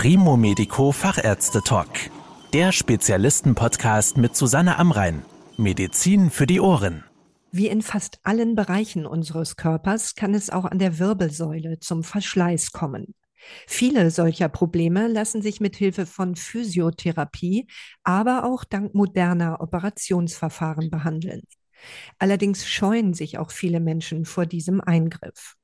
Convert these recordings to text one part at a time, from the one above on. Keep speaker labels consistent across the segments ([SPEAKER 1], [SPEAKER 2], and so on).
[SPEAKER 1] Primo Medico Fachärzte Talk. Der Spezialisten-Podcast mit Susanne Amrein. Medizin für die Ohren.
[SPEAKER 2] Wie in fast allen Bereichen unseres Körpers kann es auch an der Wirbelsäule zum Verschleiß kommen. Viele solcher Probleme lassen sich mit Hilfe von Physiotherapie, aber auch dank moderner Operationsverfahren behandeln. Allerdings scheuen sich auch viele Menschen vor diesem Eingriff.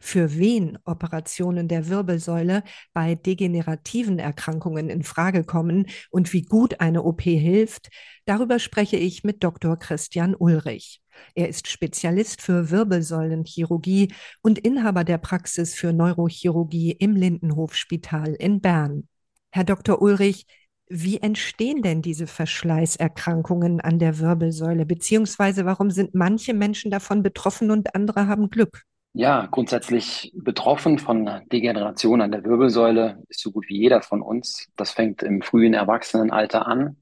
[SPEAKER 2] Für wen Operationen der Wirbelsäule bei degenerativen Erkrankungen in Frage kommen und wie gut eine OP hilft, darüber spreche ich mit Dr. Christian Ulrich. Er ist Spezialist für Wirbelsäulenchirurgie und Inhaber der Praxis für Neurochirurgie im Lindenhofspital in Bern. Herr Dr. Ulrich, wie entstehen denn diese Verschleißerkrankungen an der Wirbelsäule, beziehungsweise warum sind manche Menschen davon betroffen und andere haben Glück?
[SPEAKER 3] Ja, grundsätzlich betroffen von Degeneration an der Wirbelsäule ist so gut wie jeder von uns. Das fängt im frühen Erwachsenenalter an.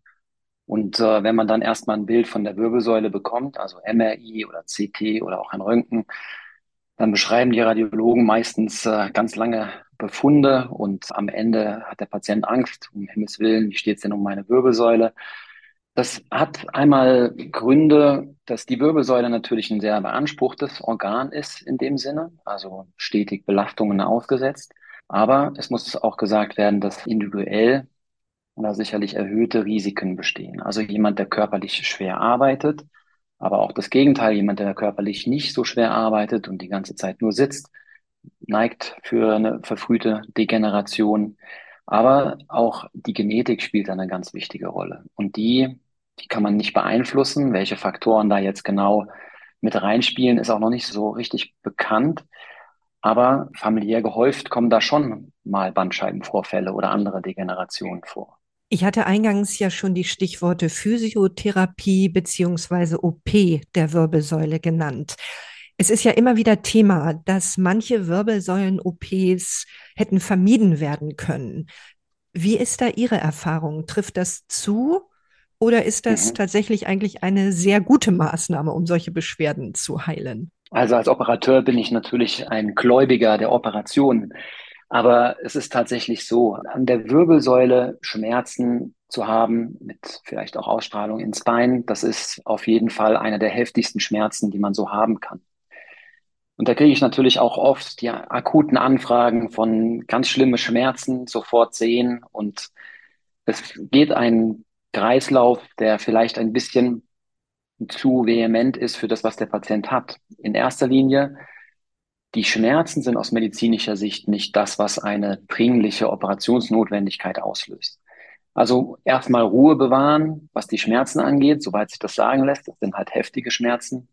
[SPEAKER 3] Und äh, wenn man dann erstmal ein Bild von der Wirbelsäule bekommt, also MRI oder CT oder auch ein Röntgen, dann beschreiben die Radiologen meistens äh, ganz lange Befunde und am Ende hat der Patient Angst, um Himmels Willen, wie steht es denn um meine Wirbelsäule? Das hat einmal Gründe, dass die Wirbelsäule natürlich ein sehr beanspruchtes Organ ist in dem Sinne, also stetig Belastungen ausgesetzt. Aber es muss auch gesagt werden, dass individuell da sicherlich erhöhte Risiken bestehen. Also jemand, der körperlich schwer arbeitet, aber auch das Gegenteil, jemand, der körperlich nicht so schwer arbeitet und die ganze Zeit nur sitzt, neigt für eine verfrühte Degeneration. Aber auch die Genetik spielt eine ganz wichtige Rolle. Und die die kann man nicht beeinflussen. Welche Faktoren da jetzt genau mit reinspielen, ist auch noch nicht so richtig bekannt. Aber familiär gehäuft kommen da schon mal Bandscheibenvorfälle oder andere Degenerationen vor.
[SPEAKER 2] Ich hatte eingangs ja schon die Stichworte Physiotherapie beziehungsweise OP der Wirbelsäule genannt. Es ist ja immer wieder Thema, dass manche Wirbelsäulen-OPs hätten vermieden werden können. Wie ist da Ihre Erfahrung? Trifft das zu? Oder ist das mhm. tatsächlich eigentlich eine sehr gute Maßnahme, um solche Beschwerden zu heilen?
[SPEAKER 3] Also als Operateur bin ich natürlich ein Gläubiger der Operation. Aber es ist tatsächlich so, an der Wirbelsäule Schmerzen zu haben, mit vielleicht auch Ausstrahlung ins Bein, das ist auf jeden Fall einer der heftigsten Schmerzen, die man so haben kann. Und da kriege ich natürlich auch oft die akuten Anfragen von ganz schlimme Schmerzen, sofort sehen. Und es geht ein Kreislauf, der vielleicht ein bisschen zu vehement ist für das, was der Patient hat. In erster Linie, die Schmerzen sind aus medizinischer Sicht nicht das, was eine dringliche Operationsnotwendigkeit auslöst. Also erstmal Ruhe bewahren, was die Schmerzen angeht, soweit sich das sagen lässt. Das sind halt heftige Schmerzen.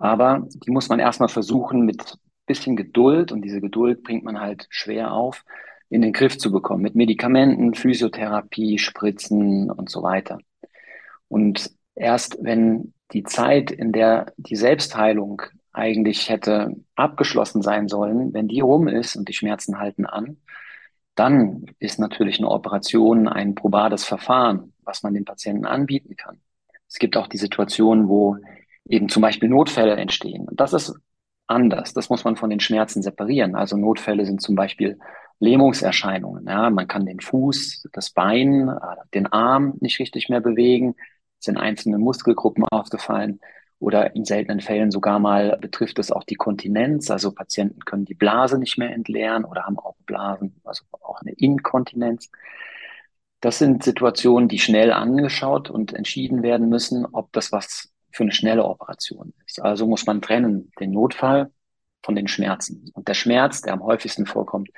[SPEAKER 3] Aber die muss man erstmal versuchen mit bisschen Geduld und diese Geduld bringt man halt schwer auf, in den Griff zu bekommen mit Medikamenten, Physiotherapie, Spritzen und so weiter. Und erst wenn die Zeit, in der die Selbstheilung eigentlich hätte abgeschlossen sein sollen, wenn die rum ist und die Schmerzen halten an, dann ist natürlich eine Operation ein probates Verfahren, was man den Patienten anbieten kann. Es gibt auch die Situation, wo eben zum Beispiel Notfälle entstehen. Und das ist anders. Das muss man von den Schmerzen separieren. Also Notfälle sind zum Beispiel Lähmungserscheinungen. Ja, man kann den Fuß, das Bein, äh, den Arm nicht richtig mehr bewegen, sind einzelne Muskelgruppen aufgefallen oder in seltenen Fällen sogar mal betrifft es auch die Kontinenz. Also Patienten können die Blase nicht mehr entleeren oder haben auch Blasen, also auch eine Inkontinenz. Das sind Situationen, die schnell angeschaut und entschieden werden müssen, ob das was für eine schnelle Operation ist. Also muss man trennen den Notfall von den Schmerzen. Und der Schmerz, der am häufigsten vorkommt,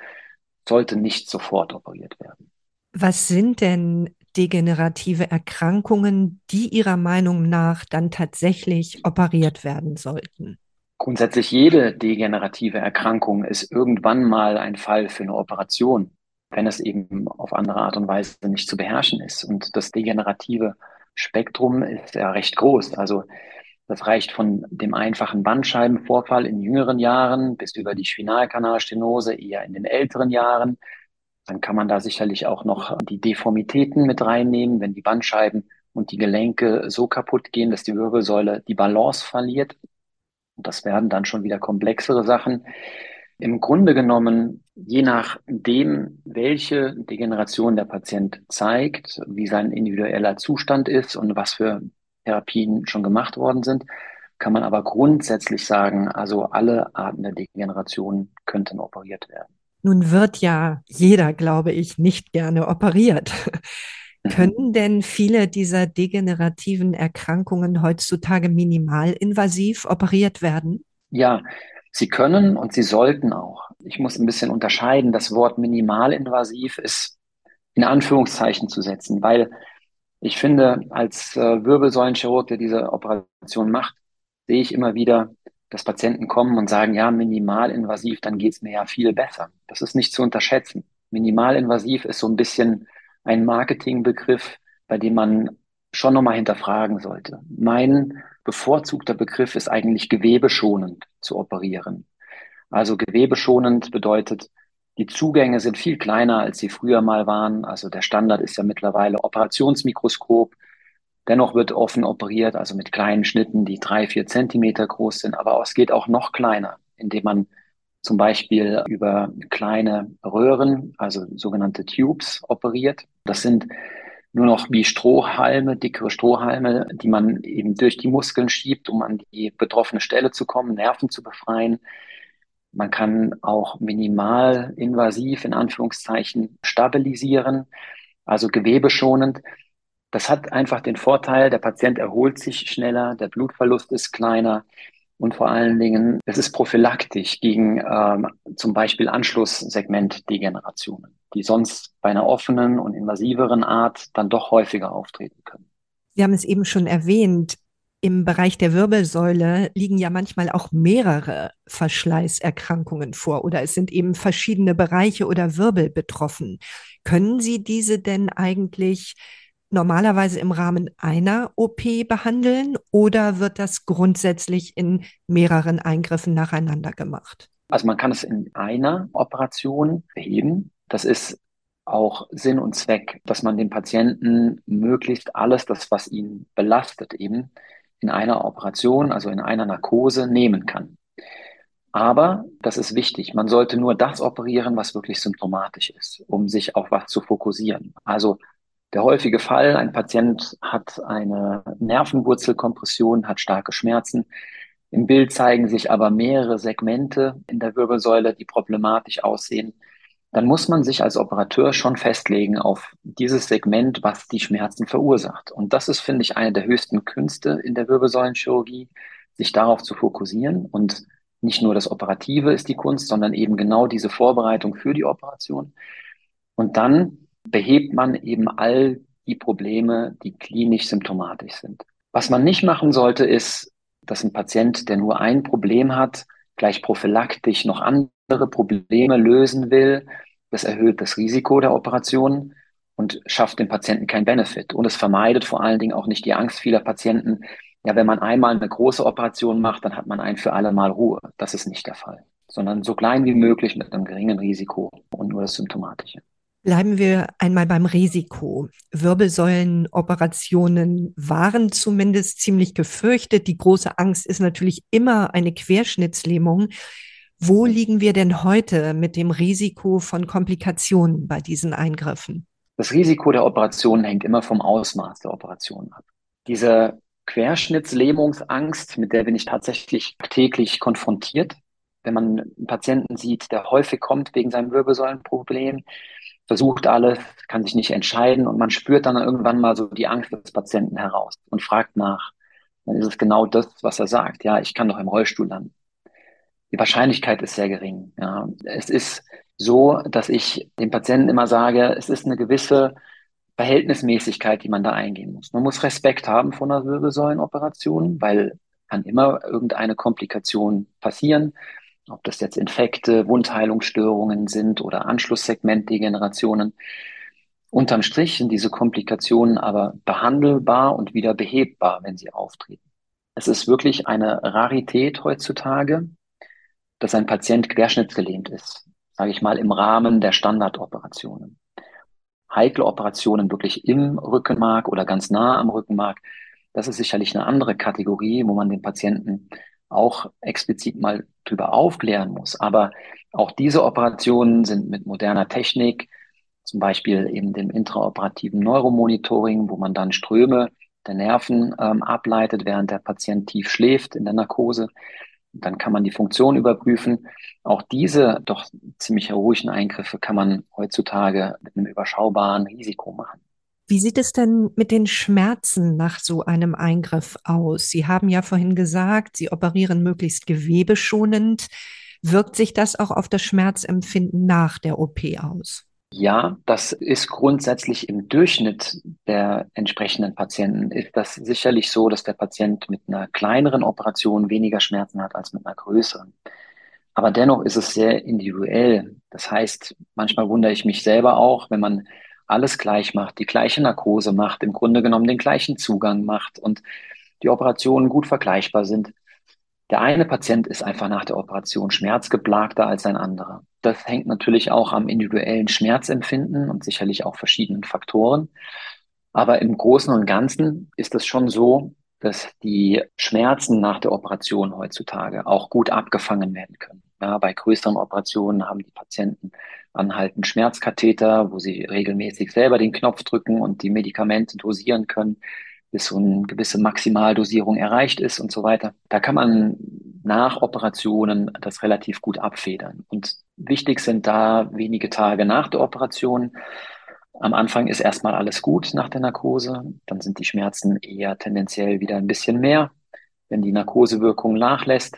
[SPEAKER 3] sollte nicht sofort operiert werden.
[SPEAKER 2] Was sind denn degenerative Erkrankungen, die Ihrer Meinung nach dann tatsächlich operiert werden sollten?
[SPEAKER 3] Grundsätzlich jede degenerative Erkrankung ist irgendwann mal ein Fall für eine Operation, wenn es eben auf andere Art und Weise nicht zu beherrschen ist. Und das degenerative Spektrum ist ja recht groß. Also das reicht von dem einfachen Bandscheibenvorfall in jüngeren Jahren bis über die Spinalkanalstenose eher in den älteren Jahren. Dann kann man da sicherlich auch noch die Deformitäten mit reinnehmen, wenn die Bandscheiben und die Gelenke so kaputt gehen, dass die Wirbelsäule die Balance verliert. Und das werden dann schon wieder komplexere Sachen. Im Grunde genommen, je nachdem, welche Degeneration der Patient zeigt, wie sein individueller Zustand ist und was für Therapien schon gemacht worden sind, kann man aber grundsätzlich sagen, also alle Arten der Degeneration könnten operiert werden.
[SPEAKER 2] Nun wird ja jeder, glaube ich, nicht gerne operiert. Mhm. Können denn viele dieser degenerativen Erkrankungen heutzutage minimalinvasiv operiert werden?
[SPEAKER 3] Ja, sie können und sie sollten auch. Ich muss ein bisschen unterscheiden. Das Wort minimalinvasiv ist in Anführungszeichen zu setzen, weil ich finde, als äh, Wirbelsäulenchirurg, der diese Operation macht, sehe ich immer wieder, dass Patienten kommen und sagen, ja, minimalinvasiv, dann geht's mir ja viel besser. Das ist nicht zu unterschätzen. Minimalinvasiv ist so ein bisschen ein Marketingbegriff, bei dem man schon nochmal hinterfragen sollte. Mein bevorzugter Begriff ist eigentlich gewebeschonend zu operieren. Also gewebeschonend bedeutet, die Zugänge sind viel kleiner, als sie früher mal waren. Also der Standard ist ja mittlerweile Operationsmikroskop. Dennoch wird offen operiert, also mit kleinen Schnitten, die drei, vier Zentimeter groß sind. Aber es geht auch noch kleiner, indem man zum Beispiel über kleine Röhren, also sogenannte Tubes, operiert. Das sind nur noch wie Strohhalme, dickere Strohhalme, die man eben durch die Muskeln schiebt, um an die betroffene Stelle zu kommen, Nerven zu befreien. Man kann auch minimal invasiv in Anführungszeichen stabilisieren, also gewebeschonend. Das hat einfach den Vorteil, der Patient erholt sich schneller, der Blutverlust ist kleiner und vor allen Dingen, es ist prophylaktisch gegen ähm, zum Beispiel Anschlusssegmentdegenerationen, die sonst bei einer offenen und invasiveren Art dann doch häufiger auftreten können.
[SPEAKER 2] Sie haben es eben schon erwähnt, im Bereich der Wirbelsäule liegen ja manchmal auch mehrere Verschleißerkrankungen vor oder es sind eben verschiedene Bereiche oder Wirbel betroffen. Können Sie diese denn eigentlich normalerweise im Rahmen einer OP behandeln oder wird das grundsätzlich in mehreren Eingriffen nacheinander gemacht?
[SPEAKER 3] Also man kann es in einer Operation beheben. Das ist auch Sinn und Zweck, dass man dem Patienten möglichst alles, das was ihn belastet, eben in einer Operation, also in einer Narkose nehmen kann. Aber das ist wichtig. Man sollte nur das operieren, was wirklich symptomatisch ist, um sich auf was zu fokussieren. Also der häufige Fall, ein Patient hat eine Nervenwurzelkompression, hat starke Schmerzen. Im Bild zeigen sich aber mehrere Segmente in der Wirbelsäule, die problematisch aussehen. Dann muss man sich als Operateur schon festlegen auf dieses Segment, was die Schmerzen verursacht. Und das ist, finde ich, eine der höchsten Künste in der Wirbelsäulenchirurgie, sich darauf zu fokussieren. Und nicht nur das Operative ist die Kunst, sondern eben genau diese Vorbereitung für die Operation. Und dann behebt man eben all die Probleme, die klinisch symptomatisch sind. Was man nicht machen sollte, ist, dass ein Patient, der nur ein Problem hat, gleich prophylaktisch noch andere Probleme lösen will. Das erhöht das Risiko der Operation und schafft dem Patienten kein Benefit. Und es vermeidet vor allen Dingen auch nicht die Angst vieler Patienten. Ja, wenn man einmal eine große Operation macht, dann hat man ein für alle Mal Ruhe. Das ist nicht der Fall, sondern so klein wie möglich mit einem geringen Risiko und nur das Symptomatische.
[SPEAKER 2] Bleiben wir einmal beim Risiko. Wirbelsäulenoperationen waren zumindest ziemlich gefürchtet. Die große Angst ist natürlich immer eine Querschnittslähmung. Wo liegen wir denn heute mit dem Risiko von Komplikationen bei diesen Eingriffen?
[SPEAKER 3] Das Risiko der Operation hängt immer vom Ausmaß der Operation ab. Diese Querschnittslähmungsangst, mit der bin ich tatsächlich täglich konfrontiert. Wenn man einen Patienten sieht, der häufig kommt wegen seinem Wirbelsäulenproblem, versucht alles, kann sich nicht entscheiden und man spürt dann irgendwann mal so die Angst des Patienten heraus und fragt nach. Dann ist es genau das, was er sagt. Ja, ich kann doch im Rollstuhl landen. Die Wahrscheinlichkeit ist sehr gering. Ja, es ist so, dass ich dem Patienten immer sage, es ist eine gewisse Verhältnismäßigkeit, die man da eingehen muss. Man muss Respekt haben vor einer Wirbelsäulenoperation, weil kann immer irgendeine Komplikation passieren ob das jetzt Infekte, Wundheilungsstörungen sind oder Anschlusssegmentdegenerationen. Unterm Strich sind diese Komplikationen aber behandelbar und wieder behebbar, wenn sie auftreten. Es ist wirklich eine Rarität heutzutage, dass ein Patient querschnittsgelähmt ist, sage ich mal, im Rahmen der Standardoperationen. Heikle Operationen wirklich im Rückenmark oder ganz nah am Rückenmark, das ist sicherlich eine andere Kategorie, wo man den Patienten auch explizit mal drüber aufklären muss. Aber auch diese Operationen sind mit moderner Technik, zum Beispiel eben dem intraoperativen Neuromonitoring, wo man dann Ströme der Nerven ähm, ableitet, während der Patient tief schläft in der Narkose. Dann kann man die Funktion überprüfen. Auch diese doch ziemlich heroischen Eingriffe kann man heutzutage mit einem überschaubaren Risiko machen.
[SPEAKER 2] Wie sieht es denn mit den Schmerzen nach so einem Eingriff aus? Sie haben ja vorhin gesagt, Sie operieren möglichst gewebeschonend. Wirkt sich das auch auf das Schmerzempfinden nach der OP aus?
[SPEAKER 3] Ja, das ist grundsätzlich im Durchschnitt der entsprechenden Patienten ist das sicherlich so, dass der Patient mit einer kleineren Operation weniger Schmerzen hat als mit einer größeren. Aber dennoch ist es sehr individuell. Das heißt, manchmal wundere ich mich selber auch, wenn man alles gleich macht, die gleiche Narkose macht, im Grunde genommen den gleichen Zugang macht und die Operationen gut vergleichbar sind, der eine Patient ist einfach nach der Operation schmerzgeplagter als ein anderer. Das hängt natürlich auch am individuellen Schmerzempfinden und sicherlich auch verschiedenen Faktoren. Aber im Großen und Ganzen ist es schon so, dass die Schmerzen nach der Operation heutzutage auch gut abgefangen werden können. Ja, bei größeren Operationen haben die Patienten anhaltend Schmerzkatheter, wo sie regelmäßig selber den Knopf drücken und die Medikamente dosieren können bis so eine gewisse Maximaldosierung erreicht ist und so weiter. Da kann man nach Operationen das relativ gut abfedern. Und wichtig sind da wenige Tage nach der Operation. Am Anfang ist erstmal alles gut nach der Narkose. Dann sind die Schmerzen eher tendenziell wieder ein bisschen mehr, wenn die Narkosewirkung nachlässt.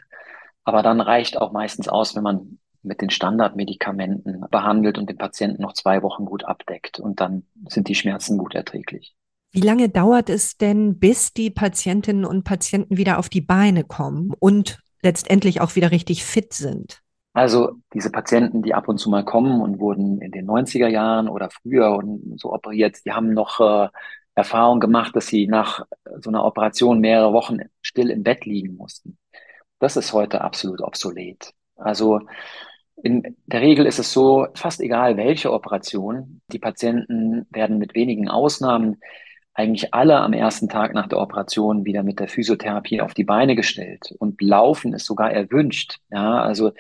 [SPEAKER 3] Aber dann reicht auch meistens aus, wenn man mit den Standardmedikamenten behandelt und den Patienten noch zwei Wochen gut abdeckt. Und dann sind die Schmerzen gut erträglich.
[SPEAKER 2] Wie lange dauert es denn, bis die Patientinnen und Patienten wieder auf die Beine kommen und letztendlich auch wieder richtig fit sind?
[SPEAKER 3] Also diese Patienten, die ab und zu mal kommen und wurden in den 90er Jahren oder früher und so operiert, die haben noch äh, Erfahrung gemacht, dass sie nach so einer Operation mehrere Wochen still im Bett liegen mussten. Das ist heute absolut obsolet. Also in der Regel ist es so, fast egal welche Operation, die Patienten werden mit wenigen Ausnahmen eigentlich alle am ersten Tag nach der Operation wieder mit der Physiotherapie auf die Beine gestellt. Und Laufen ist sogar erwünscht. Ja, also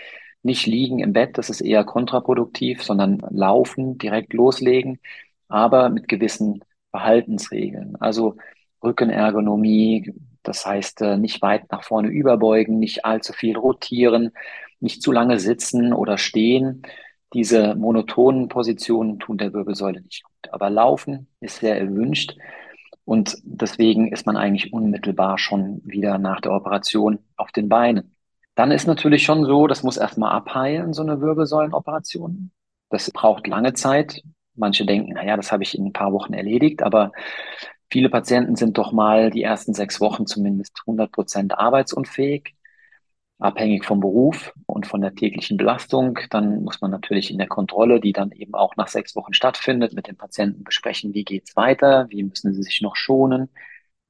[SPEAKER 3] nicht liegen im Bett, das ist eher kontraproduktiv, sondern laufen, direkt loslegen, aber mit gewissen Verhaltensregeln. Also Rückenergonomie, das heißt äh, nicht weit nach vorne überbeugen, nicht allzu viel rotieren, nicht zu lange sitzen oder stehen. Diese monotonen Positionen tun der Wirbelsäule nicht gut. Aber Laufen ist sehr erwünscht. Und deswegen ist man eigentlich unmittelbar schon wieder nach der Operation auf den Beinen. Dann ist natürlich schon so, das muss erstmal abheilen, so eine Wirbelsäulenoperation. Das braucht lange Zeit. Manche denken, na ja, das habe ich in ein paar Wochen erledigt, aber viele Patienten sind doch mal die ersten sechs Wochen zumindest 100 Prozent arbeitsunfähig abhängig vom Beruf und von der täglichen Belastung. Dann muss man natürlich in der Kontrolle, die dann eben auch nach sechs Wochen stattfindet, mit dem Patienten besprechen, wie geht's weiter, wie müssen sie sich noch schonen.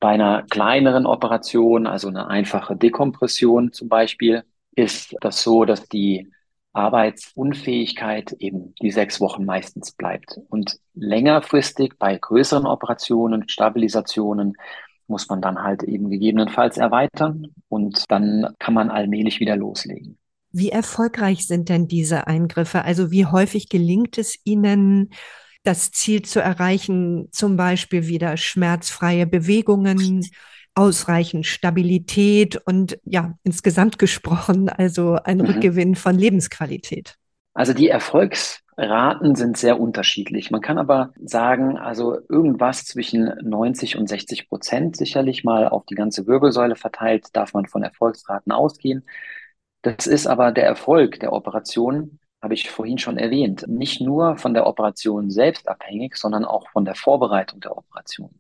[SPEAKER 3] Bei einer kleineren Operation, also eine einfache Dekompression zum Beispiel, ist das so, dass die Arbeitsunfähigkeit eben die sechs Wochen meistens bleibt. Und längerfristig bei größeren Operationen, Stabilisationen, muss man dann halt eben gegebenenfalls erweitern und dann kann man allmählich wieder loslegen.
[SPEAKER 2] Wie erfolgreich sind denn diese Eingriffe? Also wie häufig gelingt es Ihnen, das Ziel zu erreichen, zum Beispiel wieder schmerzfreie Bewegungen, ausreichend Stabilität und ja, insgesamt gesprochen, also ein mhm. Rückgewinn von Lebensqualität?
[SPEAKER 3] Also die Erfolgs Raten sind sehr unterschiedlich. Man kann aber sagen, also irgendwas zwischen 90 und 60 Prozent sicherlich mal auf die ganze Wirbelsäule verteilt, darf man von Erfolgsraten ausgehen. Das ist aber der Erfolg der Operation, habe ich vorhin schon erwähnt, nicht nur von der Operation selbst abhängig, sondern auch von der Vorbereitung der Operation.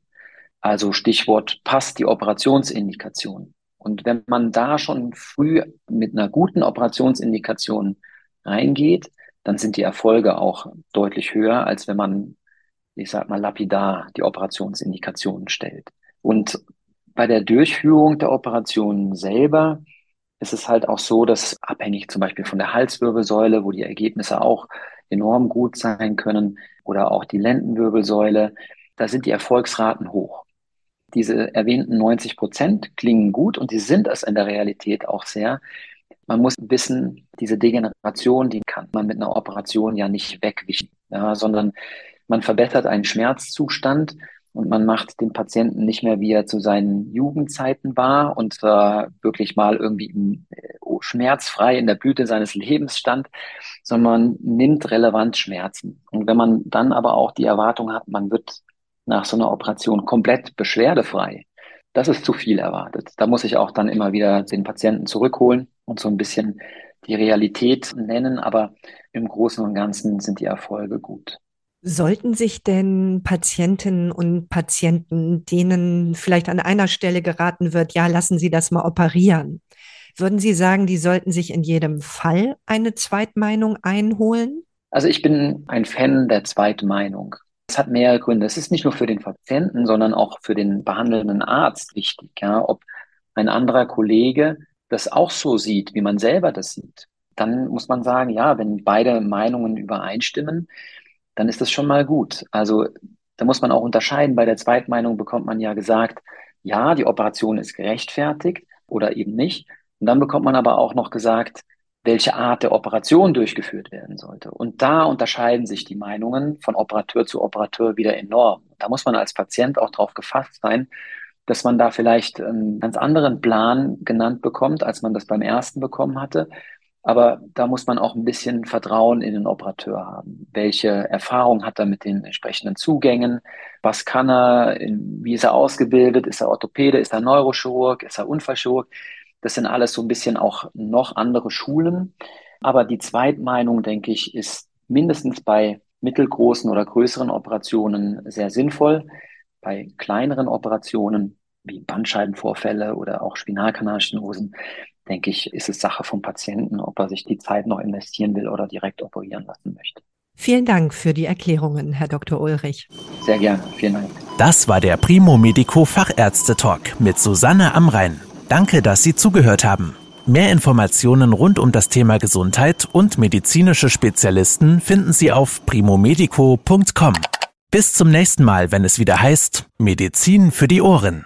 [SPEAKER 3] Also Stichwort passt die Operationsindikation. Und wenn man da schon früh mit einer guten Operationsindikation reingeht, dann sind die Erfolge auch deutlich höher, als wenn man, ich sag mal, lapidar die Operationsindikationen stellt. Und bei der Durchführung der Operation selber ist es halt auch so, dass abhängig zum Beispiel von der Halswirbelsäule, wo die Ergebnisse auch enorm gut sein können, oder auch die Lendenwirbelsäule, da sind die Erfolgsraten hoch. diese erwähnten 90 Prozent klingen gut und die sind es in der Realität auch sehr. Man muss wissen, diese Degeneration, die kann man mit einer Operation ja nicht wegwischen, ja, sondern man verbessert einen Schmerzzustand und man macht den Patienten nicht mehr, wie er zu seinen Jugendzeiten war und äh, wirklich mal irgendwie im, äh, schmerzfrei in der Blüte seines Lebens stand, sondern man nimmt relevant Schmerzen. Und wenn man dann aber auch die Erwartung hat, man wird nach so einer Operation komplett beschwerdefrei, das ist zu viel erwartet. Da muss ich auch dann immer wieder den Patienten zurückholen und so ein bisschen die Realität nennen, aber im Großen und Ganzen sind die Erfolge gut.
[SPEAKER 2] Sollten sich denn Patientinnen und Patienten, denen vielleicht an einer Stelle geraten wird, ja, lassen Sie das mal operieren, würden Sie sagen, die sollten sich in jedem Fall eine Zweitmeinung einholen?
[SPEAKER 3] Also ich bin ein Fan der Zweitmeinung. Es hat mehrere Gründe. Es ist nicht nur für den Patienten, sondern auch für den behandelnden Arzt wichtig, ja, ob ein anderer Kollege das auch so sieht, wie man selber das sieht. Dann muss man sagen, ja, wenn beide Meinungen übereinstimmen, dann ist das schon mal gut. Also da muss man auch unterscheiden. Bei der Zweitmeinung bekommt man ja gesagt, ja, die Operation ist gerechtfertigt oder eben nicht. Und dann bekommt man aber auch noch gesagt, welche Art der Operation durchgeführt werden sollte. Und da unterscheiden sich die Meinungen von Operateur zu Operateur wieder enorm. Da muss man als Patient auch darauf gefasst sein, dass man da vielleicht einen ganz anderen Plan genannt bekommt, als man das beim ersten bekommen hatte. Aber da muss man auch ein bisschen Vertrauen in den Operateur haben. Welche Erfahrung hat er mit den entsprechenden Zugängen? Was kann er? Wie ist er ausgebildet? Ist er Orthopäde? Ist er Neurochirurg? Ist er Unfallchirurg? Das sind alles so ein bisschen auch noch andere Schulen. Aber die Zweitmeinung, denke ich, ist mindestens bei mittelgroßen oder größeren Operationen sehr sinnvoll. Bei kleineren Operationen wie Bandscheibenvorfälle oder auch Spinalkanalstenosen, denke ich, ist es Sache vom Patienten, ob er sich die Zeit noch investieren will oder direkt operieren lassen möchte.
[SPEAKER 2] Vielen Dank für die Erklärungen, Herr Dr. Ulrich.
[SPEAKER 3] Sehr gerne, vielen Dank.
[SPEAKER 1] Das war der Primo Medico Fachärzte Talk mit Susanne Amrein. Danke, dass Sie zugehört haben. Mehr Informationen rund um das Thema Gesundheit und medizinische Spezialisten finden Sie auf primomedico.com. Bis zum nächsten Mal, wenn es wieder heißt Medizin für die Ohren.